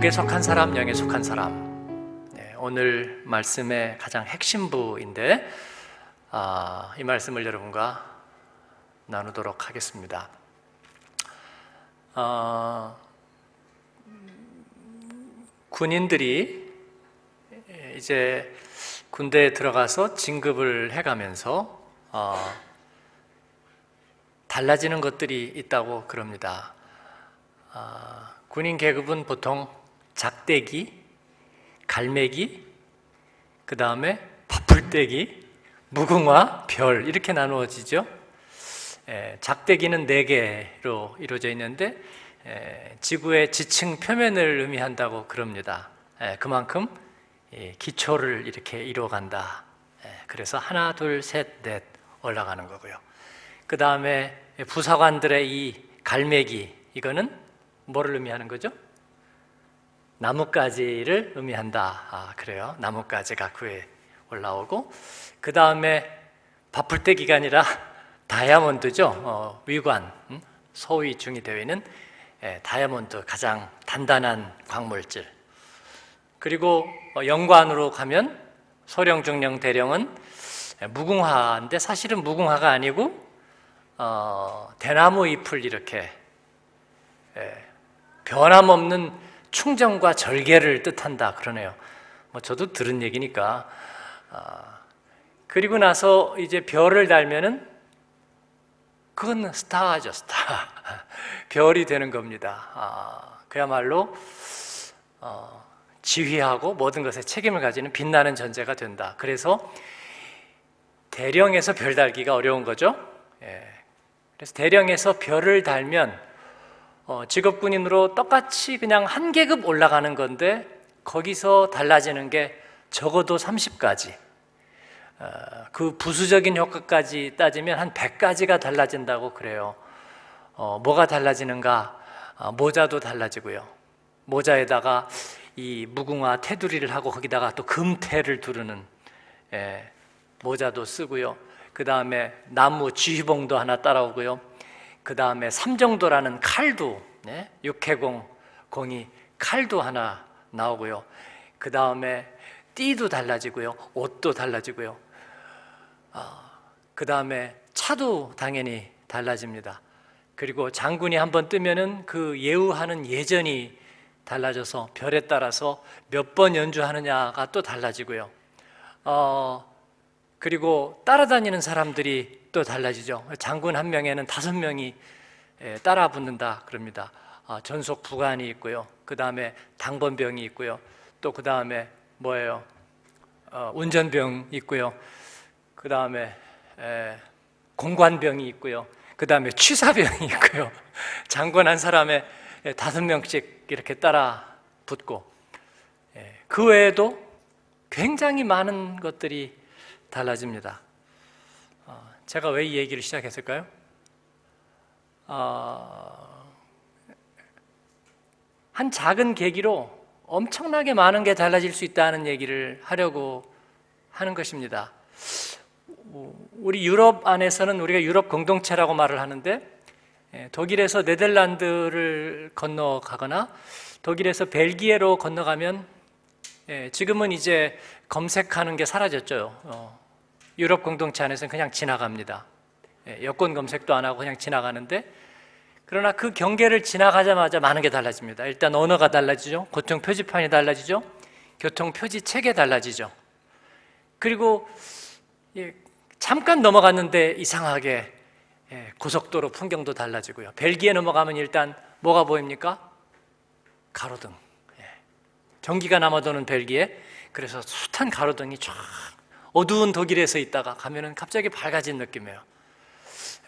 육에 속한 사람, 영에 속한 사람. 네, 오늘 말씀의 가장 핵심부인데 아, 이 말씀을 여러분과 나누도록 하겠습니다. 어, 군인들이 이제 군대에 들어가서 진급을 해가면서 어, 달라지는 것들이 있다고 그럽니다. 어, 군인 계급은 보통 작대기, 갈매기, 그 다음에 파풀떼기, 무궁화, 별 이렇게 나누어지죠. 에, 작대기는 네 개로 이루어져 있는데 에, 지구의 지층 표면을 의미한다고 그럽니다. 에, 그만큼 기초를 이렇게 이루어간다. 그래서 하나, 둘, 셋, 넷 올라가는 거고요. 그 다음에 부사관들의 이 갈매기 이거는 뭐를 의미하는 거죠? 나뭇가지를 의미한다. 아, 그래요. 나뭇가지가 그에 올라오고 그 다음에 바풀떼기가 아니라 다이아몬드죠. 어, 위관, 음? 소위 중이 되어 있는 예, 다이아몬드 가장 단단한 광물질. 그리고 어, 영관으로 가면 소령, 중령, 대령은 무궁화인데 사실은 무궁화가 아니고 어, 대나무 잎을 이렇게 예, 변함없는 충정과 절개를 뜻한다 그러네요. 뭐 저도 들은 얘기니까. 아, 그리고 나서 이제 별을 달면은 그건 스타죠, 스타. 별이 되는 겁니다. 아, 그야말로 어, 지휘하고 모든 것에 책임을 가지는 빛나는 존재가 된다. 그래서 대령에서 별 달기가 어려운 거죠. 예. 그래서 대령에서 별을 달면 어, 직업군인으로 똑같이 그냥 한 계급 올라가는 건데 거기서 달라지는 게 적어도 30가지. 어, 그 부수적인 효과까지 따지면 한 100가지가 달라진다고 그래요. 어, 뭐가 달라지는가? 어, 모자도 달라지고요. 모자에다가 이 무궁화 테두리를 하고 거기다가 또 금태를 두르는 예, 모자도 쓰고요. 그 다음에 나무 쥐봉도 하나 따라오고요. 그 다음에 삼정도라는 칼도 네? 육해공 공이 칼도 하나 나오고요. 그 다음에 띠도 달라지고요. 옷도 달라지고요. 아, 그 다음에 차도 당연히 달라집니다. 그리고 장군이 한번 뜨면은 그 예우하는 예전이 달라져서 별에 따라서 몇 번 연주하느냐가 또 달라지고요. 어, 그리고 따라다니는 사람들이 또 달라지죠. 장군 한 명에는 다섯 명이 예, 따라 붙는다 그럽니다. 아, 전속 부관이 있고요. 그 다음에 당번병이 있고요. 또 그 다음에 뭐예요? 어, 운전병 있고요. 그 다음에 공관병이 있고요. 그 다음에 취사병이 있고요. 장군 한 사람에 다섯 명씩 이렇게 따라 붙고 예, 그 외에도 굉장히 많은 것들이 달라집니다. 제가 왜 이 얘기를 시작했을까요? 어, 한 작은 계기로 엄청나게 많은 게 달라질 수 있다는 얘기를 하려고 하는 것입니다. 우리 유럽 안에서는 우리가 유럽 공동체라고 말을 하는데 예, 독일에서 네덜란드를 건너가거나 독일에서 벨기에로 건너가면 예, 지금은 이제 검색하는 게 사라졌죠. 어, 유럽 공동체 안에서는 그냥 지나갑니다. 예, 여권 검색도 안 하고 그냥 지나가는데 그러나 그 경계를 지나가자마자 많은 게 달라집니다. 일단 언어가 달라지죠. 교통 표지판이 달라지죠. 교통 표지 책이 달라지죠. 그리고 예, 잠깐 넘어갔는데 이상하게 예, 고속도로 풍경도 달라지고요. 벨기에 넘어가면 일단 뭐가 보입니까? 가로등. 전기가 남아도는 벨기에. 그래서 숱한 가로등이 쫙 어두운 독일에서 있다가 가면은 갑자기 밝아진 느낌이에요.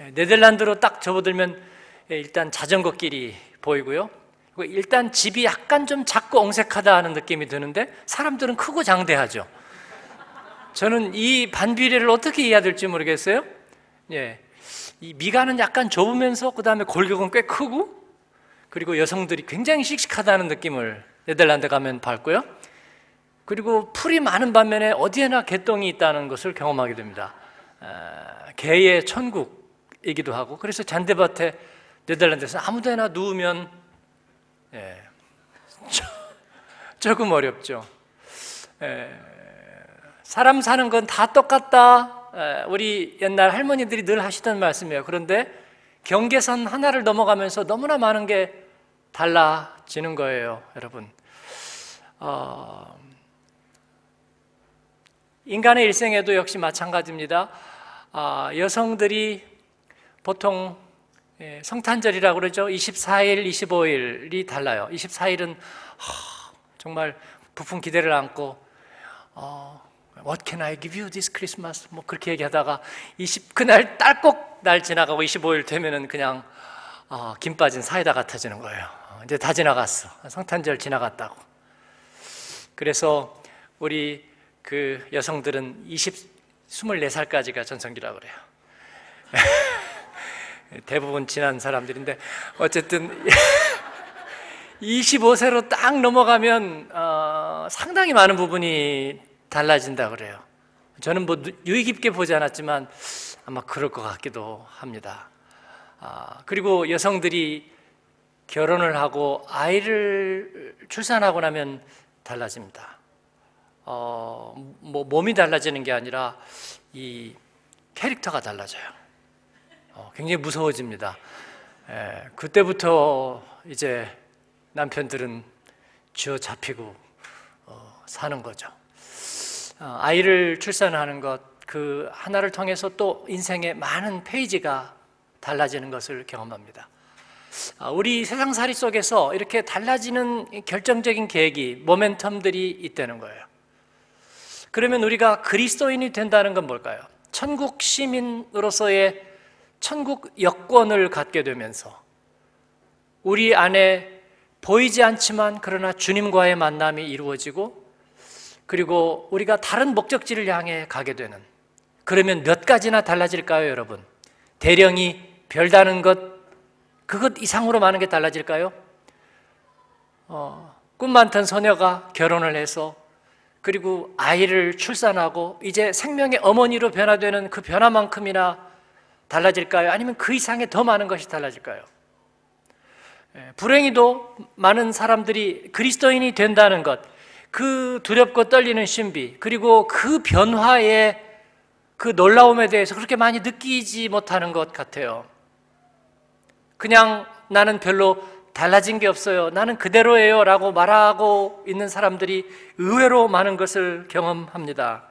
예, 네덜란드로 딱 접어들면 예, 일단 자전거 길이 보이고요. 일단 집이 약간 좀 작고 엉색하다 하는 느낌이 드는데 사람들은 크고 장대하죠. 저는 이 반비례를 어떻게 이해해야 될지 모르겠어요. 예. 이 미간은 약간 좁으면서 그 다음에 골격은 꽤 크고 그리고 여성들이 굉장히 씩씩하다는 느낌을 네덜란드 가면 밟고요. 그리고 풀이 많은 반면에 어디에나 개똥이 있다는 것을 경험하게 됩니다. 아, 개의 천국이기도 하고 그래서 잔디밭에 네덜란드에서 아무데나 누우면 예, 조금 어렵죠. 에, 사람 사는 건 다 똑같다. 에, 우리 옛날 할머니들이 늘 하시던 말씀이에요. 그런데 경계선 하나를 넘어가면서 너무나 많은 게 달라지는 거예요, 여러분. 어, 인간의 일생에도 역시 마찬가지입니다. 아, 여성들이 보통 예, 성탄절이라고 그러죠. 24일, 25일이 달라요. 24일은 정말 부푼 기대를 안고 어, What can I give you this Christmas? 뭐 그렇게 얘기하다가 20 그날 딸꼭 날 지나가고 25일 되면은 그냥 어, 김 빠진 사이다 같아지는 거예요. 어, 이제 다 지나갔어. 성탄절 지나갔다고. 그래서 우리 그 여성들은 20 24살까지가 전성기라고 그래요. 대부분 지난 사람들인데 어쨌든 25세로 딱 넘어가면 어, 상당히 많은 부분이 달라진다 그래요. 저는 뭐 유의 깊게 보지 않았지만 아마 그럴 것 같기도 합니다. 아, 그리고 여성들이 결혼을 하고 아이를 출산하고 나면 달라집니다. 어, 뭐 몸이 달라지는 게 아니라 이 캐릭터가 달라져요. 어, 굉장히 무서워집니다. 에, 그때부터 이제 남편들은 쥐어 잡히고 어, 사는 거죠. 어, 아이를 출산하는 것, 그 하나를 통해서 또 인생의 많은 페이지가 달라지는 것을 경험합니다. 아, 우리 세상살이 속에서 이렇게 달라지는 결정적인 계기, 모멘텀들이 있다는 거예요. 그러면 우리가 그리스도인이 된다는 건 뭘까요? 천국 시민으로서의 천국 여권을 갖게 되면서 우리 안에 보이지 않지만 그러나 주님과의 만남이 이루어지고 그리고 우리가 다른 목적지를 향해 가게 되는 그러면 몇 가지나 달라질까요, 여러분? 대령이 별다는 것 그것 이상으로 많은 게 달라질까요? 어, 꿈 많던 소녀가 결혼을 해서 그리고 아이를 출산하고 이제 생명의 어머니로 변화되는 그 변화만큼이나 달라질까요? 아니면 그 이상의 더 많은 것이 달라질까요? 예, 불행히도 많은 사람들이 그리스도인이 된다는 것, 그 두렵고 떨리는 신비, 그리고 그 변화의 그 놀라움에 대해서 그렇게 많이 느끼지 못하는 것 같아요. 그냥 나는 별로 달라진 게 없어요. 나는 그대로예요. 라고 말하고 있는 사람들이 의외로 많은 것을 경험합니다.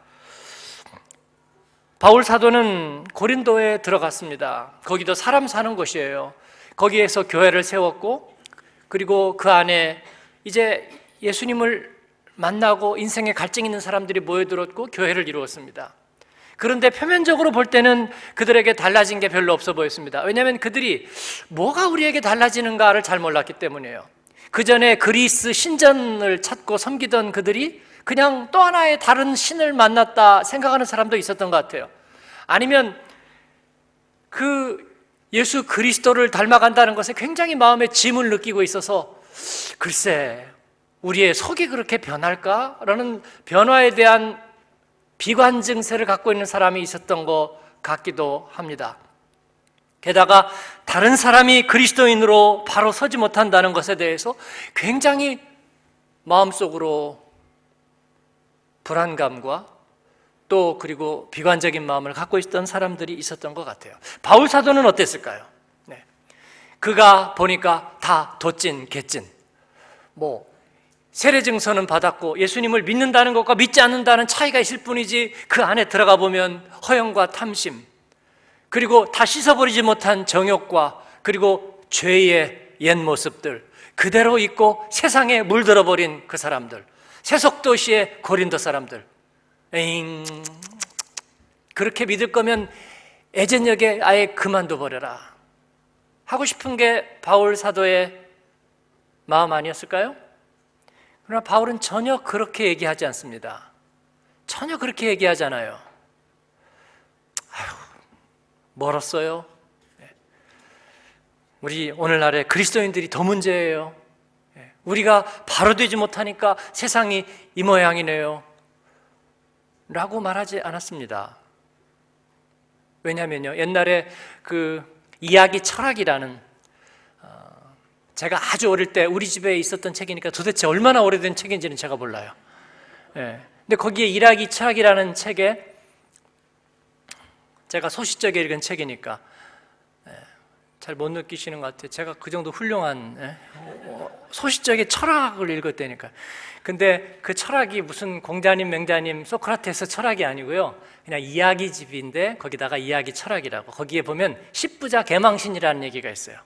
바울 사도는 고린도에 들어갔습니다. 거기도 사람 사는 곳이에요. 거기에서 교회를 세웠고, 그리고 그 안에 이제 예수님을 만나고 인생에 갈증 있는 사람들이 모여들었고, 교회를 이루었습니다. 그런데 표면적으로 볼 때는 그들에게 달라진 게 별로 없어 보였습니다. 왜냐하면 그들이 뭐가 우리에게 달라지는가를 잘 몰랐기 때문이에요. 그 전에 그리스 신전을 찾고 섬기던 그들이 그냥 또 하나의 다른 신을 만났다 생각하는 사람도 있었던 것 같아요. 아니면 그 예수 그리스도를 닮아간다는 것에 굉장히 마음에 짐을 느끼고 있어서 글쎄, 우리의 속이 그렇게 변할까? 라는 변화에 대한 비관 증세를 갖고 있는 사람이 있었던 것 같기도 합니다. 게다가 다른 사람이 그리스도인으로 바로 서지 못한다는 것에 대해서 굉장히 마음속으로 불안감과 또 그리고 비관적인 마음을 갖고 있던 사람들이 있었던 것 같아요. 바울 사도는 어땠을까요? 네. 그가 보니까 다 덧진 개찐. 뭐 세례 증서는 받았고 예수님을 믿는다는 것과 믿지 않는다는 차이가 있을 뿐이지 그 안에 들어가 보면 허영과 탐심 그리고 다 씻어버리지 못한 정욕과 그리고 죄의 옛 모습들 그대로 있고 세상에 물들어 버린 그 사람들 세속 도시의 고린도 사람들. 에잉. 그렇게 믿을 거면 애전역에 아예 그만둬 버려라. 하고 싶은 게 바울 사도의 마음 아니었을까요? 그러나 바울은 전혀 그렇게 얘기하지 않습니다. 전혀 그렇게 얘기하잖아요. 아휴, 멀었어요. 네. 우리 오늘날의 그리스도인들이 더 문제예요. 네. 우리가 바로 되지 못하니까 세상이 이 모양이네요. 라고 말하지 않았습니다. 왜냐하면요, 옛날에 그 이야기 철학이라는 제가 아주 어릴 때 우리 집에 있었던 책이니까 도대체 얼마나 오래된 책인지는 제가 몰라요. 예. 근데 거기에 일하기 철학이라는 책에 제가 소시적에 읽은 책이니까 예, 잘못 느끼시는 것 같아요. 제가 그 정도 훌륭한 예, 소시적의 철학을 읽었다니까. 근데 그 철학이 무슨 공자님, 맹자님, 소크라테스 철학이 아니고요. 그냥 이야기집인데 거기다가 이야기 철학이라고. 거기에 보면 십부자 개망신이라는 얘기가 있어요.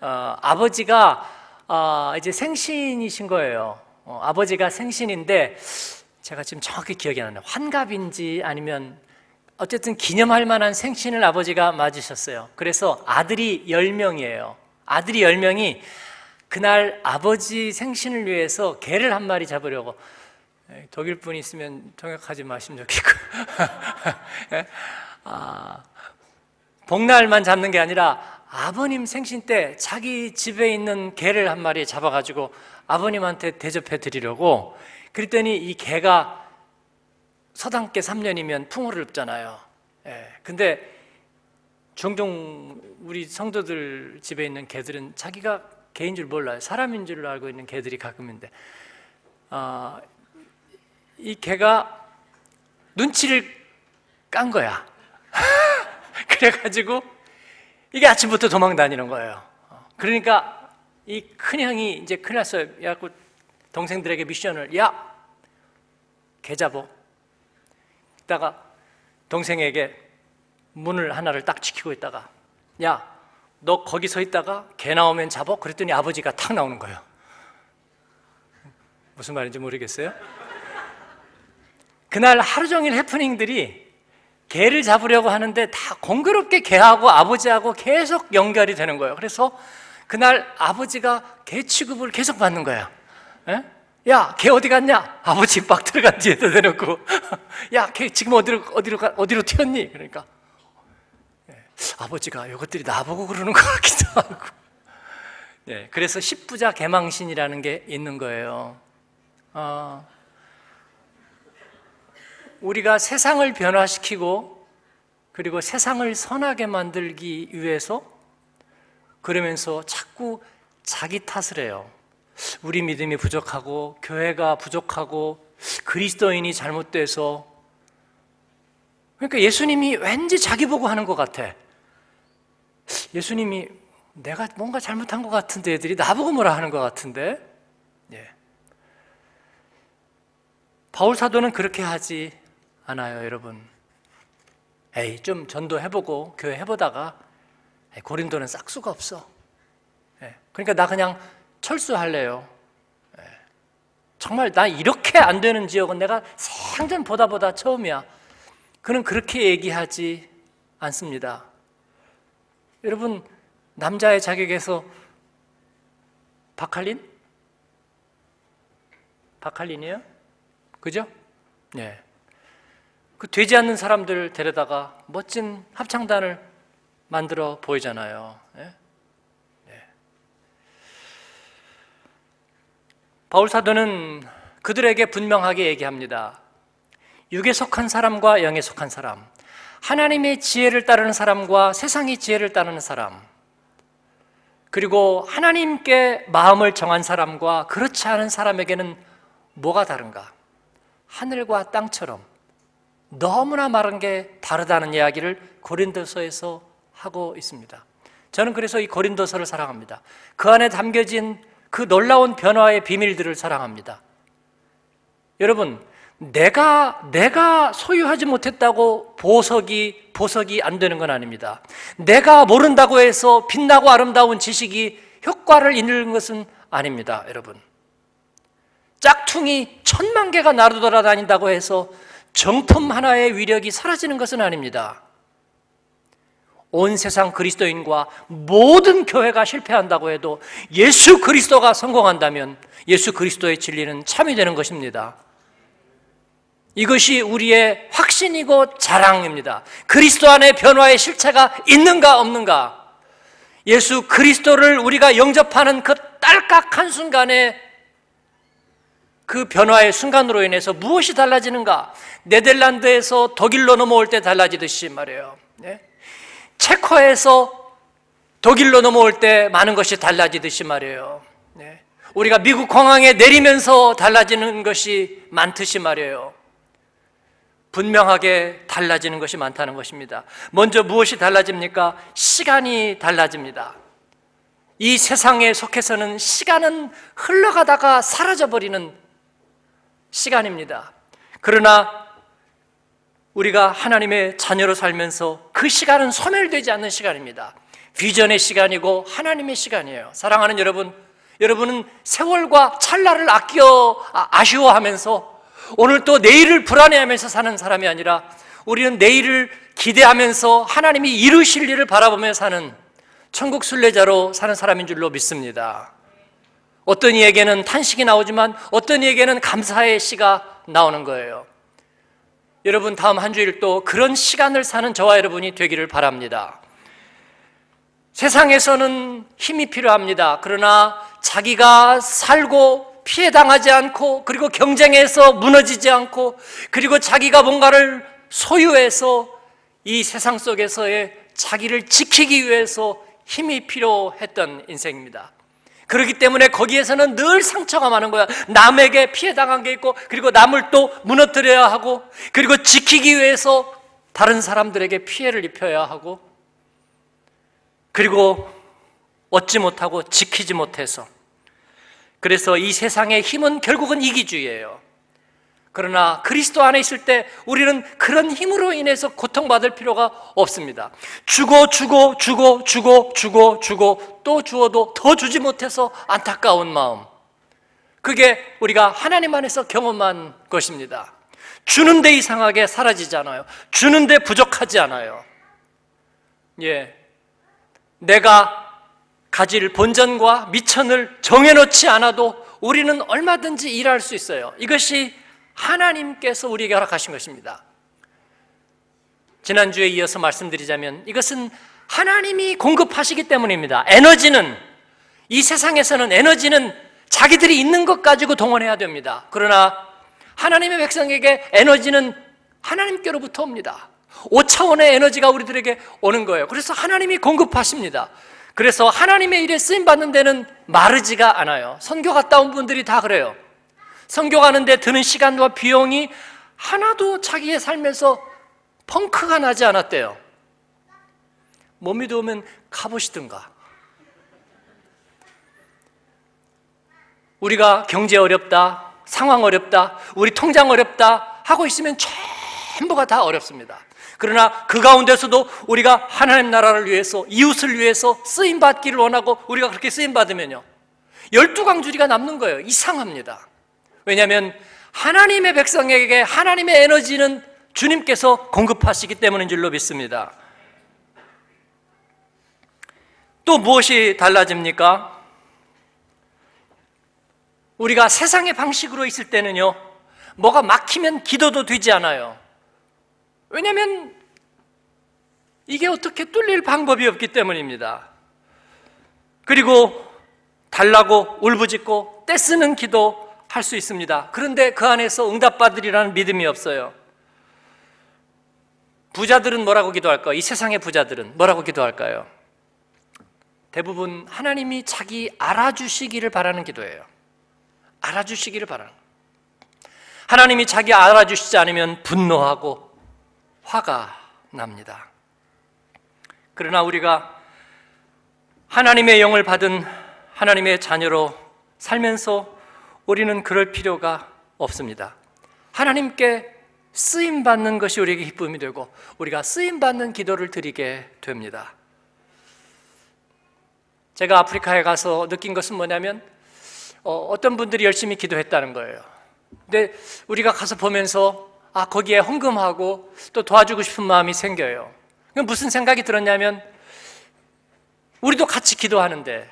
어, 아버지가 어, 이제 생신이신 거예요. 어, 아버지가 생신인데 제가 지금 정확히 기억이 안 나요. 환갑인지 아니면 어쨌든 기념할 만한 생신을 아버지가 맞으셨어요. 그래서 아들이 10명이에요. 아들이 10명이 그날 아버지 생신을 위해서 개를 한 마리 잡으려고 독일 분 있으면 통역하지 마시면 좋겠고 아, 복날만 잡는 게 아니라 아버님 생신 때 자기 집에 있는 개를 한 마리 잡아가지고 아버님한테 대접해 드리려고 그랬더니 이 개가 서당께 3년이면 풍어를 읊잖아요. 예. 근데 종종 우리 성도들 집에 있는 개들은 자기가 개인 줄 몰라요. 사람인 줄 알고 있는 개들이 가끔인데, 어, 이 개가 눈치를 깐 거야. 그래가지고 이게 아침부터 도망 다니는 거예요. 그러니까 이 큰형이 이제 큰일 났어요. 야고 동생들에게 미션을 야, 개 잡어. 있다가 동생에게 문을 하나를 딱 지키고 있다가 야, 너 거기 서 있다가 개 나오면 잡어? 그랬더니 아버지가 탁 나오는 거예요. 무슨 말인지 모르겠어요? 그날 하루 종일 해프닝들이 개를 잡으려고 하는데 다 공교롭게 개하고 아버지하고 계속 연결이 되는 거예요. 그래서 그날 아버지가 개 취급을 계속 받는 거예요. 에? 야, 걔 어디 갔냐? 아버지 막 들어간 뒤에다 대놓고, 야, 걔 지금 어디로, 어디로, 가, 어디로 튀었니? 그러니까, 예, 아버지가 이것들이 나보고 그러는 것 같기도 하고. 예, 그래서 십부자 개망신이라는 게 있는 거예요. 어, 우리가 세상을 변화시키고, 그리고 세상을 선하게 만들기 위해서, 그러면서 자꾸 자기 탓을 해요. 우리 믿음이 부족하고 교회가 부족하고 그리스도인이 잘못돼서 그러니까 예수님이 왠지 자기 보고 하는 것 같아. 예수님이 내가 뭔가 잘못한 것 같은데 애들이 나보고 뭐라 하는 것 같은데. 예. 바울 사도는 그렇게 하지 않아요, 여러분. 에이, 좀 전도해보고 교회 해보다가 고린도는 싹수가 없어. 예. 그러니까 나 그냥 철수할래요. 예. 정말 나 이렇게 안 되는 지역은 내가 생전 보다 보다 처음이야. 그는 그렇게 얘기하지 않습니다. 여러분, 남자의 자격에서 박할린? 박할린이에요? 그죠? 네. 그 되지 않는 사람들 데려다가 멋진 합창단을 만들어 보이잖아요. 네? 바울 사도는 그들에게 분명하게 얘기합니다. 육에 속한 사람과 영에 속한 사람, 하나님의 지혜를 따르는 사람과 세상의 지혜를 따르는 사람, 그리고 하나님께 마음을 정한 사람과 그렇지 않은 사람에게는 뭐가 다른가? 하늘과 땅처럼 너무나 마른 게 다르다는 이야기를 고린도서에서 하고 있습니다. 저는 그래서 이 고린도서를 사랑합니다. 그 안에 담겨진 그 놀라운 변화의 비밀들을 사랑합니다. 여러분, 내가 내가 소유하지 못했다고 보석이 보석이 안 되는 건 아닙니다. 내가 모른다고 해서 빛나고 아름다운 지식이 효과를 잃는 것은 아닙니다, 여러분. 짝퉁이 천만 개가 나르 돌아다닌다고 해서 정품 하나의 위력이 사라지는 것은 아닙니다. 온 세상 그리스도인과 모든 교회가 실패한다고 해도 예수 그리스도가 성공한다면 예수 그리스도의 진리는 참이 되는 것입니다. 이것이 우리의 확신이고 자랑입니다. 그리스도 안에 변화의 실체가 있는가 없는가? 예수 그리스도를 우리가 영접하는 그 딸깍 한 순간에 그 변화의 순간으로 인해서 무엇이 달라지는가? 네덜란드에서 독일로 넘어올 때 달라지듯이 말이에요. 네? 체코에서 독일로 넘어올 때 많은 것이 달라지듯이 말이에요. 네. 우리가 미국 공항에 내리면서 달라지는 것이 많듯이 말이에요. 분명하게 달라지는 것이 많다는 것입니다. 먼저 무엇이 달라집니까? 시간이 달라집니다. 이 세상에 속해서는 시간은 흘러가다가 사라져버리는 시간입니다. 그러나 우리가 하나님의 자녀로 살면서 그 시간은 소멸되지 않는 시간입니다. 비전의 시간이고 하나님의 시간이에요. 사랑하는 여러분, 여러분은 세월과 찰나를 아껴 아, 아쉬워하면서 오늘 또 내일을 불안해하면서 사는 사람이 아니라 우리는 내일을 기대하면서 하나님이 이루실 일을 바라보며 사는 천국 순례자로 사는 사람인 줄로 믿습니다. 어떤 이에게는 탄식이 나오지만 어떤 이에게는 감사의 시가 나오는 거예요. 여러분 다음 한 주일 또 그런 시간을 사는 저와 여러분이 되기를 바랍니다. 세상에서는 힘이 필요합니다. 그러나 자기가 살고 피해 당하지 않고 그리고 경쟁에서 무너지지 않고 그리고 자기가 뭔가를 소유해서 이 세상 속에서의 자기를 지키기 위해서 힘이 필요했던 인생입니다. 그렇기 때문에 거기에서는 늘 상처가 많은 거야. 남에게 피해 당한 게 있고, 그리고 남을 또 무너뜨려야 하고, 그리고 지키기 위해서 다른 사람들에게 피해를 입혀야 하고, 그리고 얻지 못하고 지키지 못해서. 그래서 이 세상의 힘은 결국은 이기주의예요. 그러나 그리스도 안에 있을 때 우리는 그런 힘으로 인해서 고통받을 필요가 없습니다. 주고 주고 주고 주고 주고 주고 또 주어도 더 주지 못해서 안타까운 마음. 그게 우리가 하나님 안에서 경험한 것입니다. 주는데 이상하게 사라지지 않아요. 주는데 부족하지 않아요. 예. 내가 가질 본전과 미천을 정해놓지 않아도 우리는 얼마든지 일할 수 있어요. 이것이 하나님께서 우리에게 허락하신 것입니다. 지난주에 이어서 말씀드리자면 이것은 하나님이 공급하시기 때문입니다. 에너지는 이 세상에서는 에너지는 자기들이 있는 것 가지고 동원해야 됩니다. 그러나 하나님의 백성에게 에너지는 하나님께로부터 옵니다. 5차원의 에너지가 우리들에게 오는 거예요. 그래서 하나님이 공급하십니다. 그래서 하나님의 일에 쓰임 받는 데는 마르지가 않아요. 선교 갔다 온 분들이 다 그래요. 성교 가는데 드는 시간과 비용이 하나도 자기의 삶에서 펑크가 나지 않았대요. 못 믿으면 가보시든가. 우리가 경제 어렵다, 상황 어렵다, 우리 통장 어렵다 하고 있으면 전부가 다 어렵습니다. 그러나 그 가운데서도 우리가 하나님 나라를 위해서, 이웃을 위해서 쓰임 받기를 원하고 우리가 그렇게 쓰임 받으면요. 열두 강주리가 남는 거예요. 이상합니다. 왜냐하면 하나님의 백성에게 하나님의 에너지는 주님께서 공급하시기 때문인 줄로 믿습니다. 또 무엇이 달라집니까? 우리가 세상의 방식으로 있을 때는요, 뭐가 막히면 기도도 되지 않아요. 왜냐하면 이게 어떻게 뚫릴 방법이 없기 때문입니다. 그리고 달라고 울부짖고 떼쓰는 기도 할 수 있습니다. 그런데 그 안에서 응답받으리라는 믿음이 없어요. 부자들은 뭐라고 기도할까요? 이 세상의 부자들은 뭐라고 기도할까요? 대부분 하나님이 자기 알아주시기를 바라는 기도예요. 알아주시기를 바라는. 하나님이 자기 알아주시지 않으면 분노하고 화가 납니다. 그러나 우리가 하나님의 영을 받은 하나님의 자녀로 살면서 우리는 그럴 필요가 없습니다. 하나님께 쓰임 받는 것이 우리에게 기쁨이 되고 우리가 쓰임 받는 기도를 드리게 됩니다. 제가 아프리카에 가서 느낀 것은 뭐냐면 어, 떤 분들이 열심히 기도했다는 거예요. 근데 우리가 가서 보면서 아 거기에 헌금하고 또 도와주고 싶은 마음이 생겨요. 무슨 생각이 들었냐면 우리도 같이 기도하는데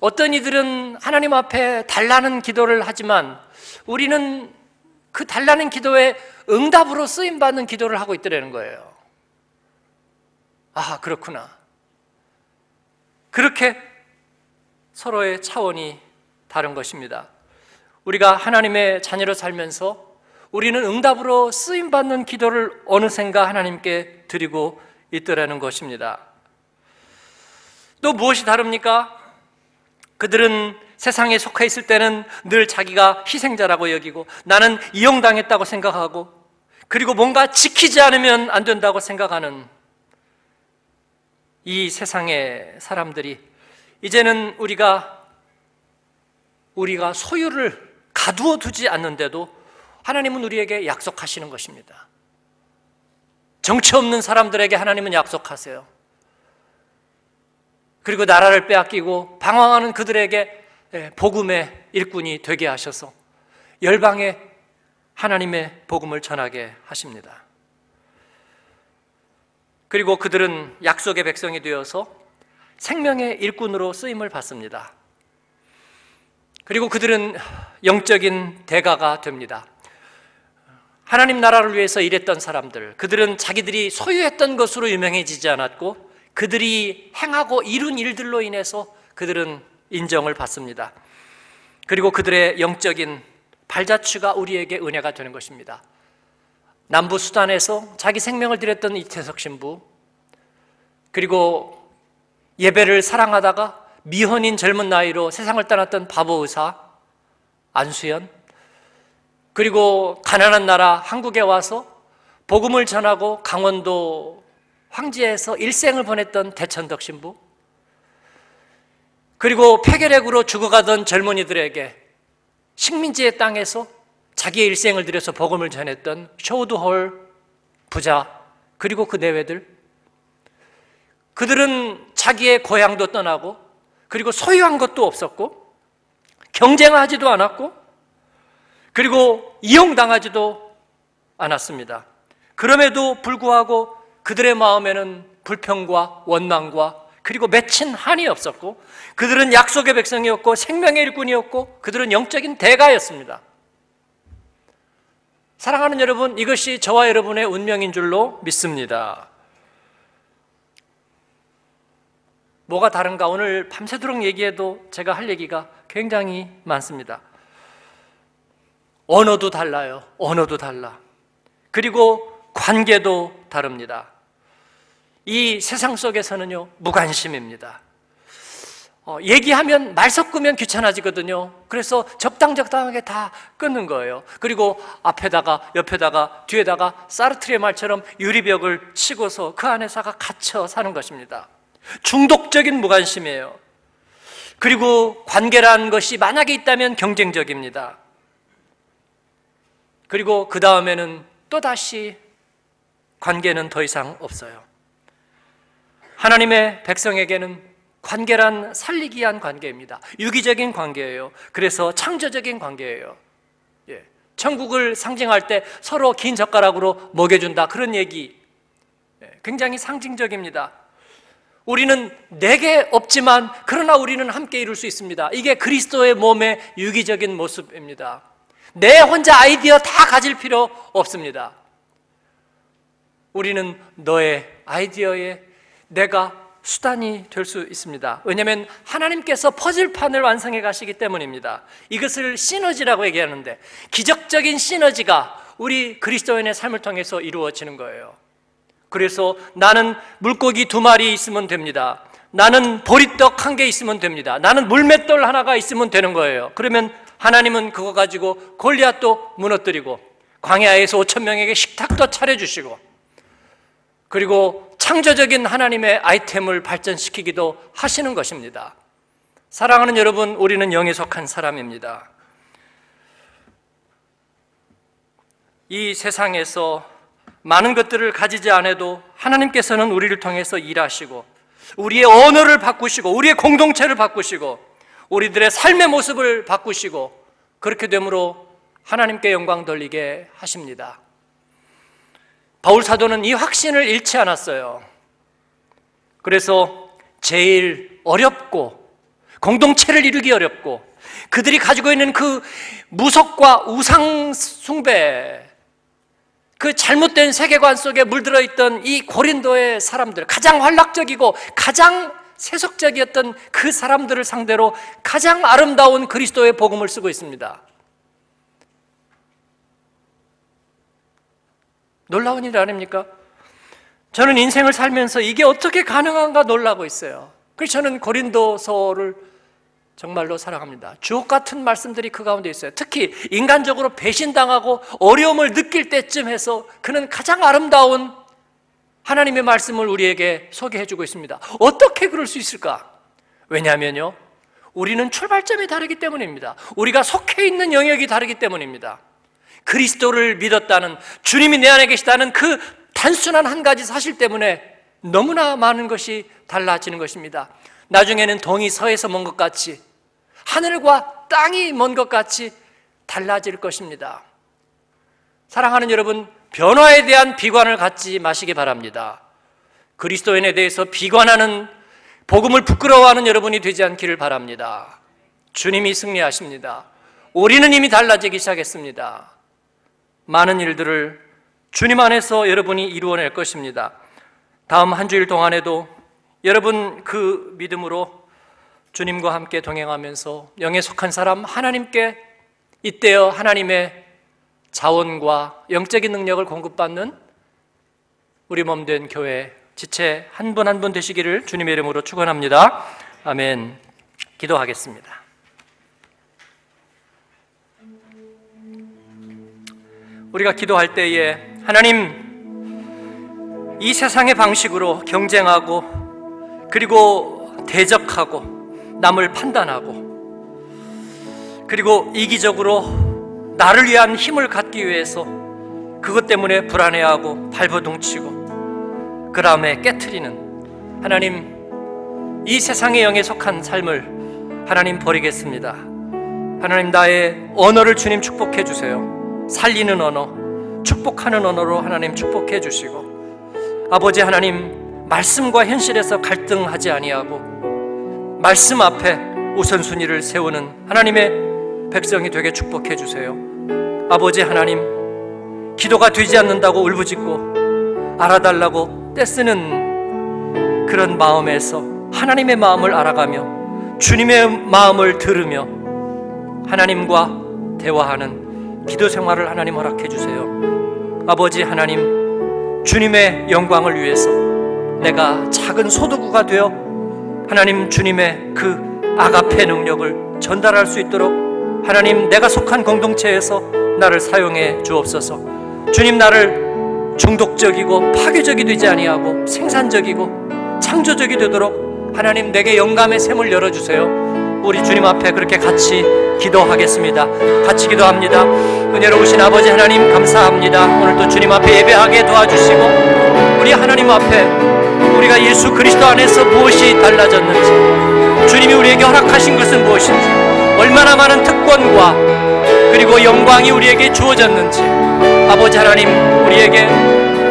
어떤 이들은 하나님 앞에 달라는 기도를 하지만 우리는 그 달라는 기도에 응답으로 쓰임 받는 기도를 하고 있더라는 거예요. 아, 그렇구나. 그렇게 서로의 차원이 다른 것입니다. 우리가 하나님의 자녀로 살면서 우리는 응답으로 쓰임 받는 기도를 어느샌가 하나님께 드리고 있더라는 것입니다. 또 무엇이 다릅니까? 그들은 세상에 속해 있을 때는 늘 자기가 희생자라고 여기고 나는 이용당했다고 생각하고 그리고 뭔가 지키지 않으면 안 된다고 생각하는 이 세상의 사람들이 이제는 우리가 우리가 소유를 가두어 두지 않는데도 하나님은 우리에게 약속하시는 것입니다. 정치 없는 사람들에게 하나님은 약속하세요. 그리고 나라를 빼앗기고 방황하는 그들에게 예, 복음의 일꾼이 되게 하셔서 열방에 하나님의 복음을 전하게 하십니다. 그리고 그들은 약속의 백성이 되어서 생명의 일꾼으로 쓰임을 받습니다. 그리고 그들은 영적인 대가가 됩니다. 하나님 나라를 위해서 일했던 사람들, 그들은 자기들이 소유했던 것으로 유명해지지 않았고, 그들이 행하고 이룬 일들로 인해서 그들은 인정을 받습니다. 그리고 그들의 영적인 발자취가 우리에게 은혜가 되는 것입니다. 남부 수단에서 자기 생명을 드렸던 이태석 신부, 그리고 예배를 사랑하다가 미혼인 젊은 나이로 세상을 떠났던 바보 의사 안수연, 그리고 가난한 나라 한국에 와서 복음을 전하고 강원도 황지에서 일생을 보냈던 대천덕 신부, 그리고 폐결핵으로 죽어가던 젊은이들에게 식민지의 땅에서 자기의 일생을 들여서 복음을 전했던 쇼드홀 부자, 그리고 그 내외들, 그들은 자기의 고향도 떠나고, 그리고 소유한 것도 없었고, 경쟁하지도 않았고, 그리고 이용당하지도 않았습니다. 그럼에도 불구하고 그들의 마음에는 불평과 원망과 그리고 맺힌 한이 없었고 그들은 약속의 백성이었고 생명의 일꾼이었고 그들은 영적인 대가였습니다. 사랑하는 여러분, 이것이 저와 여러분의 운명인 줄로 믿습니다. 뭐가 다른가? 오늘 밤새도록 얘기해도 제가 할 얘기가 굉장히 많습니다. 언어도 달라요. 언어도 달라. 그리고 관계도 다릅니다. 이 세상 속에서는요, 무관심입니다. 어, 얘기하면 말 섞으면 귀찮아지거든요. 그래서 적당적당하게 다 끊는 거예요. 그리고 앞에다가, 옆에다가, 뒤에다가 사르트리의 말처럼 유리벽을 치고서 그 안에서가 갇혀 사는 것입니다. 중독적인 무관심이에요. 그리고 관계란 것이 만약에 있다면 경쟁적입니다. 그리고 그 다음에는 또다시 관계는 더 이상 없어요. 하나님의 백성에게는 관계란 살리기 위한 관계입니다. 유기적인 관계예요. 그래서 창조적인 관계예요. 예. 천국을 상징할 때 서로 긴 젓가락으로 먹여준다. 그런 얘기. 예. 굉장히 상징적입니다. 우리는 내게 없지만 그러나 우리는 함께 이룰 수 있습니다. 이게 그리스도의 몸의 유기적인 모습입니다. 내 혼자 아이디어 다 가질 필요 없습니다. 우리는 너의 아이디어에 내가 수단이 될 수 있습니다. 왜냐하면 하나님께서 퍼즐판을 완성해 가시기 때문입니다. 이것을 시너지라고 얘기하는데 기적적인 시너지가 우리 그리스도인의 삶을 통해서 이루어지는 거예요. 그래서 나는 물고기 두 마리 있으면 됩니다. 나는 보리떡 한 개 있으면 됩니다. 나는 물맷돌 하나가 있으면 되는 거예요. 그러면 하나님은 그거 가지고 골리앗도 무너뜨리고 광야에서 5천 명에게 식탁도 차려주시고 그리고 창조적인 하나님의 아이템을 발전시키기도 하시는 것입니다. 사랑하는 여러분, 우리는 영에 속한 사람입니다. 이 세상에서 많은 것들을 가지지 않아도 하나님께서는 우리를 통해서 일하시고 우리의 언어를 바꾸시고 우리의 공동체를 바꾸시고 우리들의 삶의 모습을 바꾸시고 그렇게 되므로 하나님께 영광 돌리게 하십니다. 바울 사도는 이 확신을 잃지 않았어요. 그래서 제일 어렵고 공동체를 이루기 어렵고 그들이 가지고 있는 그 무속과 우상 숭배 그 잘못된 세계관 속에 물들어 있던 이 고린도의 사람들 가장 활락적이고 가장 세속적이었던 그 사람들을 상대로 가장 아름다운 그리스도의 복음을 쓰고 있습니다. 놀라운 일 아닙니까? 저는 인생을 살면서 이게 어떻게 가능한가 놀라고 있어요. 그래서 저는 고린도서를 정말로 사랑합니다. 주옥 같은 말씀들이 그 가운데 있어요. 특히 인간적으로 배신당하고 어려움을 느낄 때쯤 해서 그는 가장 아름다운 하나님의 말씀을 우리에게 소개해 주고 있습니다. 어떻게 그럴 수 있을까? 왜냐하면요. 우리는 출발점이 다르기 때문입니다. 우리가 속해 있는 영역이 다르기 때문입니다. 그리스도를 믿었다는 주님이 내 안에 계시다는 그 단순한 한 가지 사실 때문에 너무나 많은 것이 달라지는 것입니다. 나중에는 동이 서에서 먼 것 같이 하늘과 땅이 먼 것 같이 달라질 것입니다. 사랑하는 여러분, 변화에 대한 비관을 갖지 마시기 바랍니다. 그리스도인에 대해서 비관하는 복음을 부끄러워하는 여러분이 되지 않기를 바랍니다. 주님이 승리하십니다. 우리는 이미 달라지기 시작했습니다. 많은 일들을 주님 안에서 여러분이 이루어낼 것입니다. 다음 한 주일 동안에도 여러분 그 믿음으로 주님과 함께 동행하면서 영에 속한 사람 하나님께 이때여 하나님의 자원과 영적인 능력을 공급받는 우리 몸 된 교회 지체 한 분 한 분 되시기를 주님의 이름으로 축원합니다. 아멘. 기도하겠습니다. 우리가 기도할 때에 하나님 이 세상의 방식으로 경쟁하고 그리고 대적하고 남을 판단하고 그리고 이기적으로 나를 위한 힘을 갖기 위해서 그것 때문에 불안해하고 발버둥치고 그 다음에 깨트리는 하나님 이 세상의 영에 속한 삶을 하나님 버리겠습니다. 하나님 나의 언어를 주님 축복해 주세요. 살리는 언어, 축복하는 언어로 하나님 축복해 주시고 아버지 하나님 말씀과 현실에서 갈등하지 아니하고 말씀 앞에 우선순위를 세우는 하나님의 백성이 되게 축복해 주세요. 아버지 하나님 기도가 되지 않는다고 울부짖고 알아달라고 떼쓰는 그런 마음에서 하나님의 마음을 알아가며 주님의 마음을 들으며 하나님과 대화하는 기도 생활을 하나님 허락해 주세요. 아버지 하나님, 주님의 영광을 위해서 내가 작은 소도구가 되어 하나님 주님의 그 아가페 능력을 전달할 수 있도록 하나님 내가 속한 공동체에서 나를 사용해 주옵소서. 주님 나를 중독적이고 파괴적이 되지 아니하고 생산적이고 창조적이 되도록 하나님 내게 영감의 샘을 열어 주세요. 우리 주님 앞에 그렇게 같이 기도하겠습니다. 같이 기도합니다. 은혜로우신 아버지 하나님 감사합니다. 오늘도 주님 앞에 예배하게 도와주시고 우리 하나님 앞에 우리가 예수 그리스도 안에서 무엇이 달라졌는지 주님이 우리에게 허락하신 것은 무엇인지 얼마나 많은 특권과 그리고 영광이 우리에게 주어졌는지 아버지 하나님 우리에게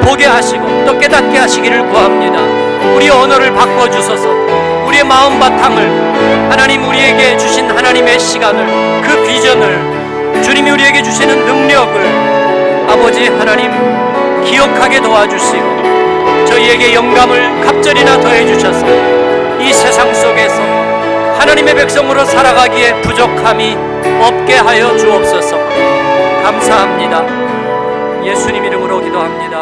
보게 하시고 또 깨닫게 하시기를 구합니다. 우리 언어를 바꿔 주소서. 우리의 마음 바탕을 하나님 우리에게 주신 하나님의 시간을 그 비전을 주님이 우리에게 주시는 능력을 아버지 하나님 기억하게 도와주시고 저희에게 영감을 갑절이나 더해 주셔서 이 세상 속에서 하나님의 백성으로 살아가기에 부족함이 없게 하여 주옵소서. 감사합니다. 예수님 이름으로 기도합니다.